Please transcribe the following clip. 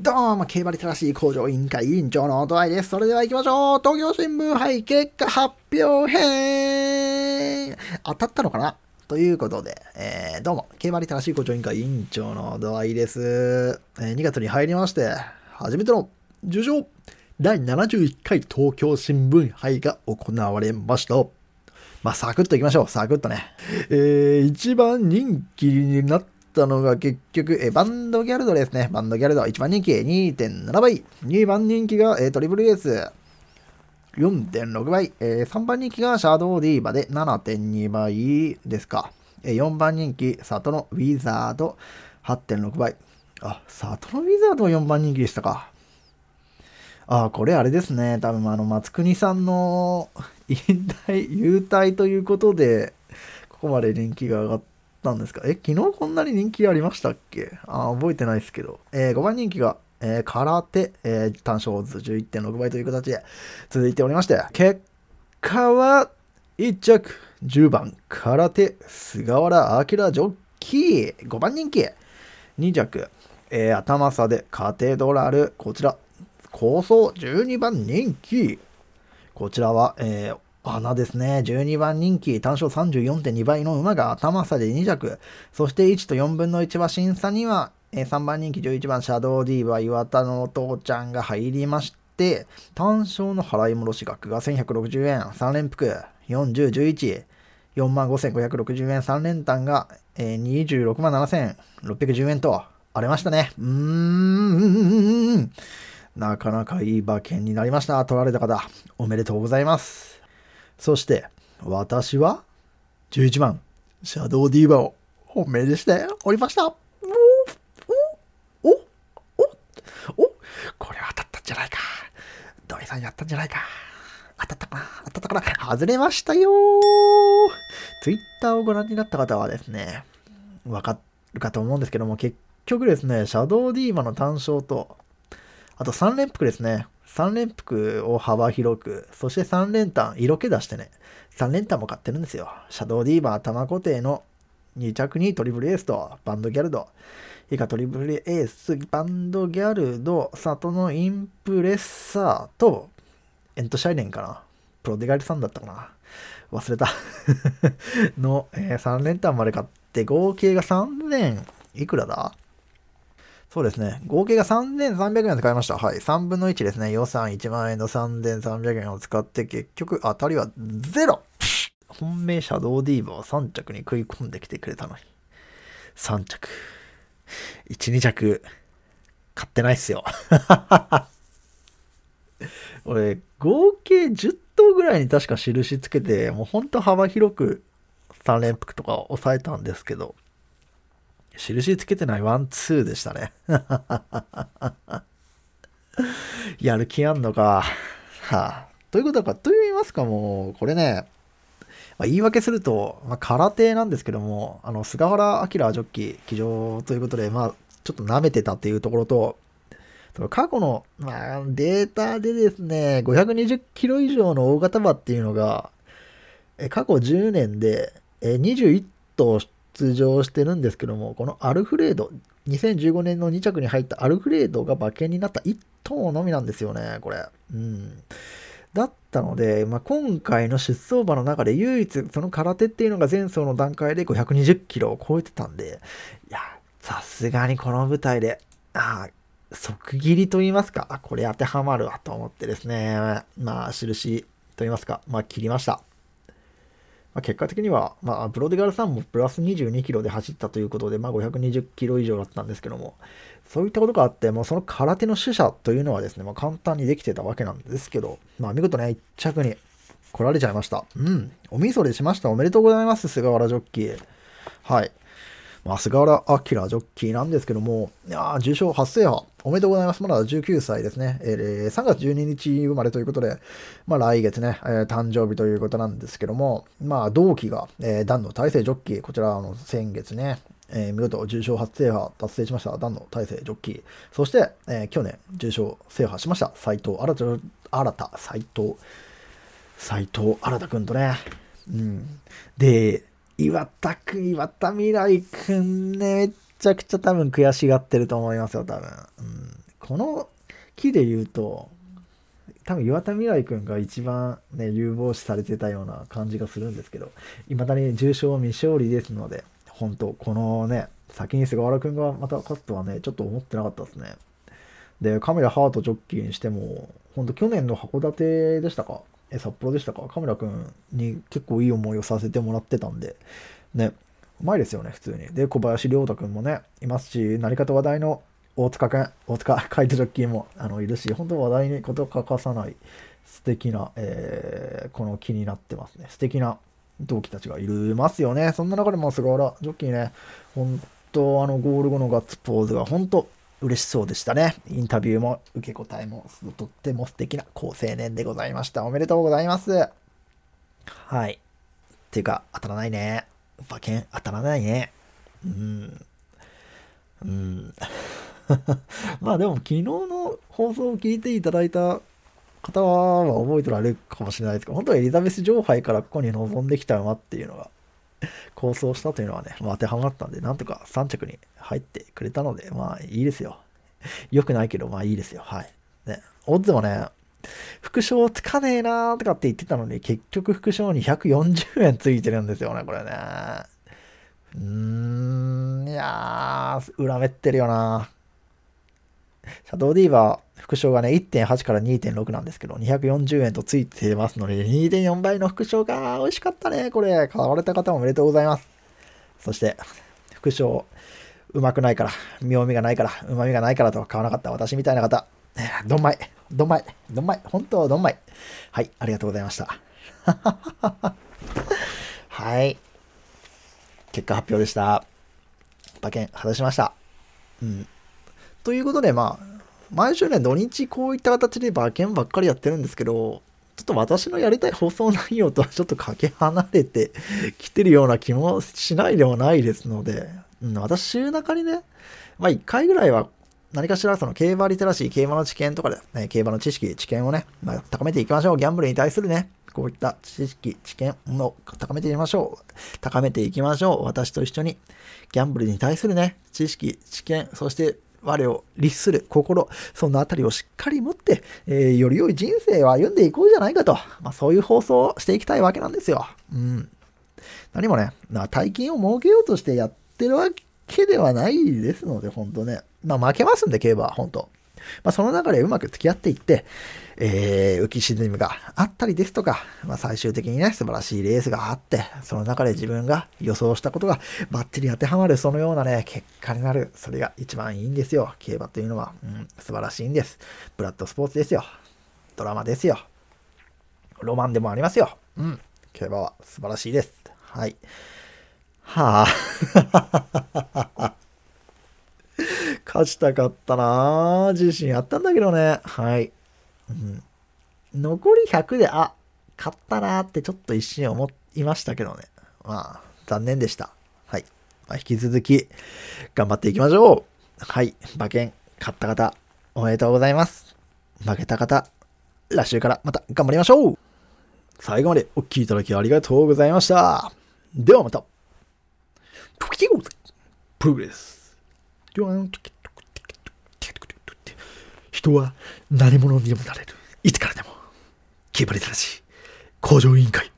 どうも、競馬リテラシー工場委員会委員長の音合いです。それでは行きましょう。東京新聞杯結果発表編当たったのかな？ということで、えー、どうも、競馬リテラシー工場委員会委員長の音合いです。えー、2月に入りまして、初めての受賞第71回東京新聞杯が行われました。まあ、サクッといきましょう。サクッとね。えー、一番人気になったたのが結局、えバンドギャルドですね。バンドギャルド。1番人気2.7倍。2番人気が、えトリプルエース。4.6倍、えー、3番人気がシャドウディーバで7.2倍ですか。えー、4番人気、サトのウィザード8.6倍。あ、サトのウィザードは4番人気でしたか。あ、これあれですね。多分あの、松国さんの引退、優退ということで、ここまで人気が上がったんですか？え、昨日こんなに人気ありましたっけ？あ、覚えてないですけど。えー、5番人気がえー、空手、えー、単勝図11.6倍という形で続いておりまして、結果は1着、10番、空手、菅原明ジョッキー、5番人気、2着、えー、頭差でカテドラル、こちら、構想12番人気、こちらは、えー、穴ですね。12番人気、単勝34.2倍の馬が頭差で2着。そして1と4分の1は審査には、え、3番人気11番シャドウディーバ岩田のお父ちゃんが入りまして、単勝の払い戻し額が1160円、3連複4011、45,560円、3連単が、えー、26万7610円と荒れましたね。うーん。なかなかいい馬券になりました。取られた方、おめでとうございます。そして、私は11番、シャドウディーバを本命でしておりましたおおおおこれ当たったん。じゃないか。土井さんやったんじゃないか。当たったかな当たったかな外れましたよツイッターをご覧になった方はですね、わかるかと思うんですけども、結局ですね、シャドウディーマの単勝と、あと3連複ですね。3連複を幅広く、そして3連単、色気出してね、3連単も買ってるんですよ。シャドウディーマー玉固定の2着にトリプルエースとバンドギャルド。以下トリプルエース、バンドギャルド、里のインプレッサーと、エントシャイネンかな。プロデガリさんだったかな。忘れた の、えー、3連単まで買って、合計が3000、いくらだ？そうですね。合計が3300円で買いました。はい。3分の1ですね。予算1万円の3300円を使って、結局当たりはゼロ本命シャドウディーバー3着に食い込んできてくれたのに。3着。1、2着、買ってないっすよ。俺、合計10頭ぐらいに確か印つけて、もうほんと幅広く3連複とか抑えたんですけど、印つけてないワン、ツーでしたね。やる気あんのか。はあ、ということか、と言いますかもう、これね、まあ、言い訳すると、まあ、空手なんですけども、あの、菅原明ジョッキー、騎乗ということで、まあ、ちょっと舐めてたっていうところと、その過去の、まあ、データでですね、520キロ以上の大型馬っていうのが、え過去10年でえ21頭出場してるんですけども、このアルフレード、2015年の2着に入ったアルフレードが馬券になった1頭のみなんですよね、これ。うん。だったので、まあ、今回の出走馬の中で唯一その空手っていうのが前走の段階で520キロを超えてたんで、いや、さすがにこの舞台で、ああ、即切りと言いますか、あ、これ当てはまるわと思ってですね、まあ、印と言いますか、まあ、切りました。まあ、結果的には、まあ、プロデガルさんもプラス22キロで走ったということで、まあ、520キロ以上だったんですけども、そういったことがあって、もうその空手の主者というのはですね、まあ、簡単にできてたわけなんですけど、まあ、見事ね、1着に来られちゃいました。うん。おみそれしました。おめでとうございます、菅原ジョッキー。はい。まあ、菅原明ジョッキーなんですけども、いやー、重賞発生派、おめでとうございます。まだ19歳ですね。えー、3月12日生まれということで、まあ、来月ね、えー、誕生日ということなんですけども、まあ、同期が、えー、ダンの大勢ジョッキー、こちら、の、先月ね、えー、見事重賞初制覇達成しました、ダンの大勢ジョッキー。そして、えー、去年重賞制覇しました、斎藤新、新た、斎藤、斎藤新君とね、うん。で、岩田くん、岩田未来くんね、めちゃくちゃ多分悔しがってると思いますよ、多分。うん、この木で言うと、多分岩田未来君が一番ね、有望視されてたような感じがするんですけど、未だに重賞未勝利ですので、本当このね、先に菅原君がまた勝つとはね、ちょっと思ってなかったですね。で、カメラハートジョッキーにしても、本当去年の函館でしたか？え、札幌でしたか？カメラ君に結構いい思いをさせてもらってたんで、ね、うまいですよね、普通に。で、小林亮太君もね、いますし、何かと話題の大塚君、大塚カイトジョッキーもあのいるし、本当話題に事欠かさない素敵な、えー、この気になってますね。素敵な同期たちがいるますよね。そんな中でも菅原ジョッキーね、本当あのゴール後のガッツポーズが本当嬉しそうでしたね。インタビューも受け答えもとっても素敵な好青年でございました。おめでとうございます。はい。っていうか、当たらないね。馬券当たらないね。うん。うん。まあでも昨日の放送を聞いていただいた方は覚えてられるかもしれないですけど、本当はエリザベス女王杯からここに臨んできた馬っていうのが 構想したというのはね、まあ、当てはまったんで、なんとか3着に入ってくれたので、まあいいですよ。良くないけど、まあいいですよ。はい。ね、オッズもね、副賞つかねえなーとかって言ってたのに、結局副賞240円ついてるんですよね、これね。うーん、いやー、裏めってるよな。シャドウディーバー、副賞がね、1.8から2.6なんですけど、240円とついてますので、2.4倍の副賞が美味しかったね、これ。買われた方もおめでとうございます。そして、副賞、うまくないから、妙味がないから、うまみがないからと買わなかった私みたいな方、どんまい、どんまい、どんまい、本当どんまい。はい、ありがとうございました。はい。結果発表でした。馬券外しました。うん。ということで、まあ、毎週ね、土日こういった形で馬券ばっかりやってるんですけど、ちょっと私のやりたい放送内容とはちょっとかけ離れて きてるような気もしないではないですので、うん、私週中にね、まあ1回ぐらいは何かしらその競馬リテラシー、競馬の知見とかで、ね、競馬の知識、知見をね、まあ、高めていきましょう。ギャンブルに対するね、こういった知識、知見を高めていきましょう。高めていきましょう。私と一緒に、ギャンブルに対するね、知識、知見、そして我を律する心、そのあたりをしっかり持って、えー、より良い人生を歩んでいこうじゃないかと、まあ、そういう放送をしていきたいわけなんですよ。うん。何もね、大金を儲けようとしてやってるわけではないですので、本当ね。まあ負けますんで、競馬は、本当まあ、その中でうまく付き合っていって、えー、浮き沈みがあったりですとか、まあ、最終的にね、素晴らしいレースがあって、その中で自分が予想したことがバッチリ当てはまる、そのようなね、結果になる。それが一番いいんですよ。競馬というのは、うん、素晴らしいんです。ブラッドスポーツですよ。ドラマですよ。ロマンでもありますよ。うん。競馬は素晴らしいです。はい。はあ。勝ちたかったな自信あったんだけどね。はい。うん、残り100で、あ、勝ったなってちょっと一瞬思いましたけどね。まあ、残念でした。はい。まあ、引き続き、頑張っていきましょう。はい。馬券、勝った方、おめでとうございます。負けた方、来週からまた頑張りましょう最後までお聴きいただきありがとうございました。ではまた。プログレス。人は何者にもなれる。いつからでも。キーバリテラシー工場委員会。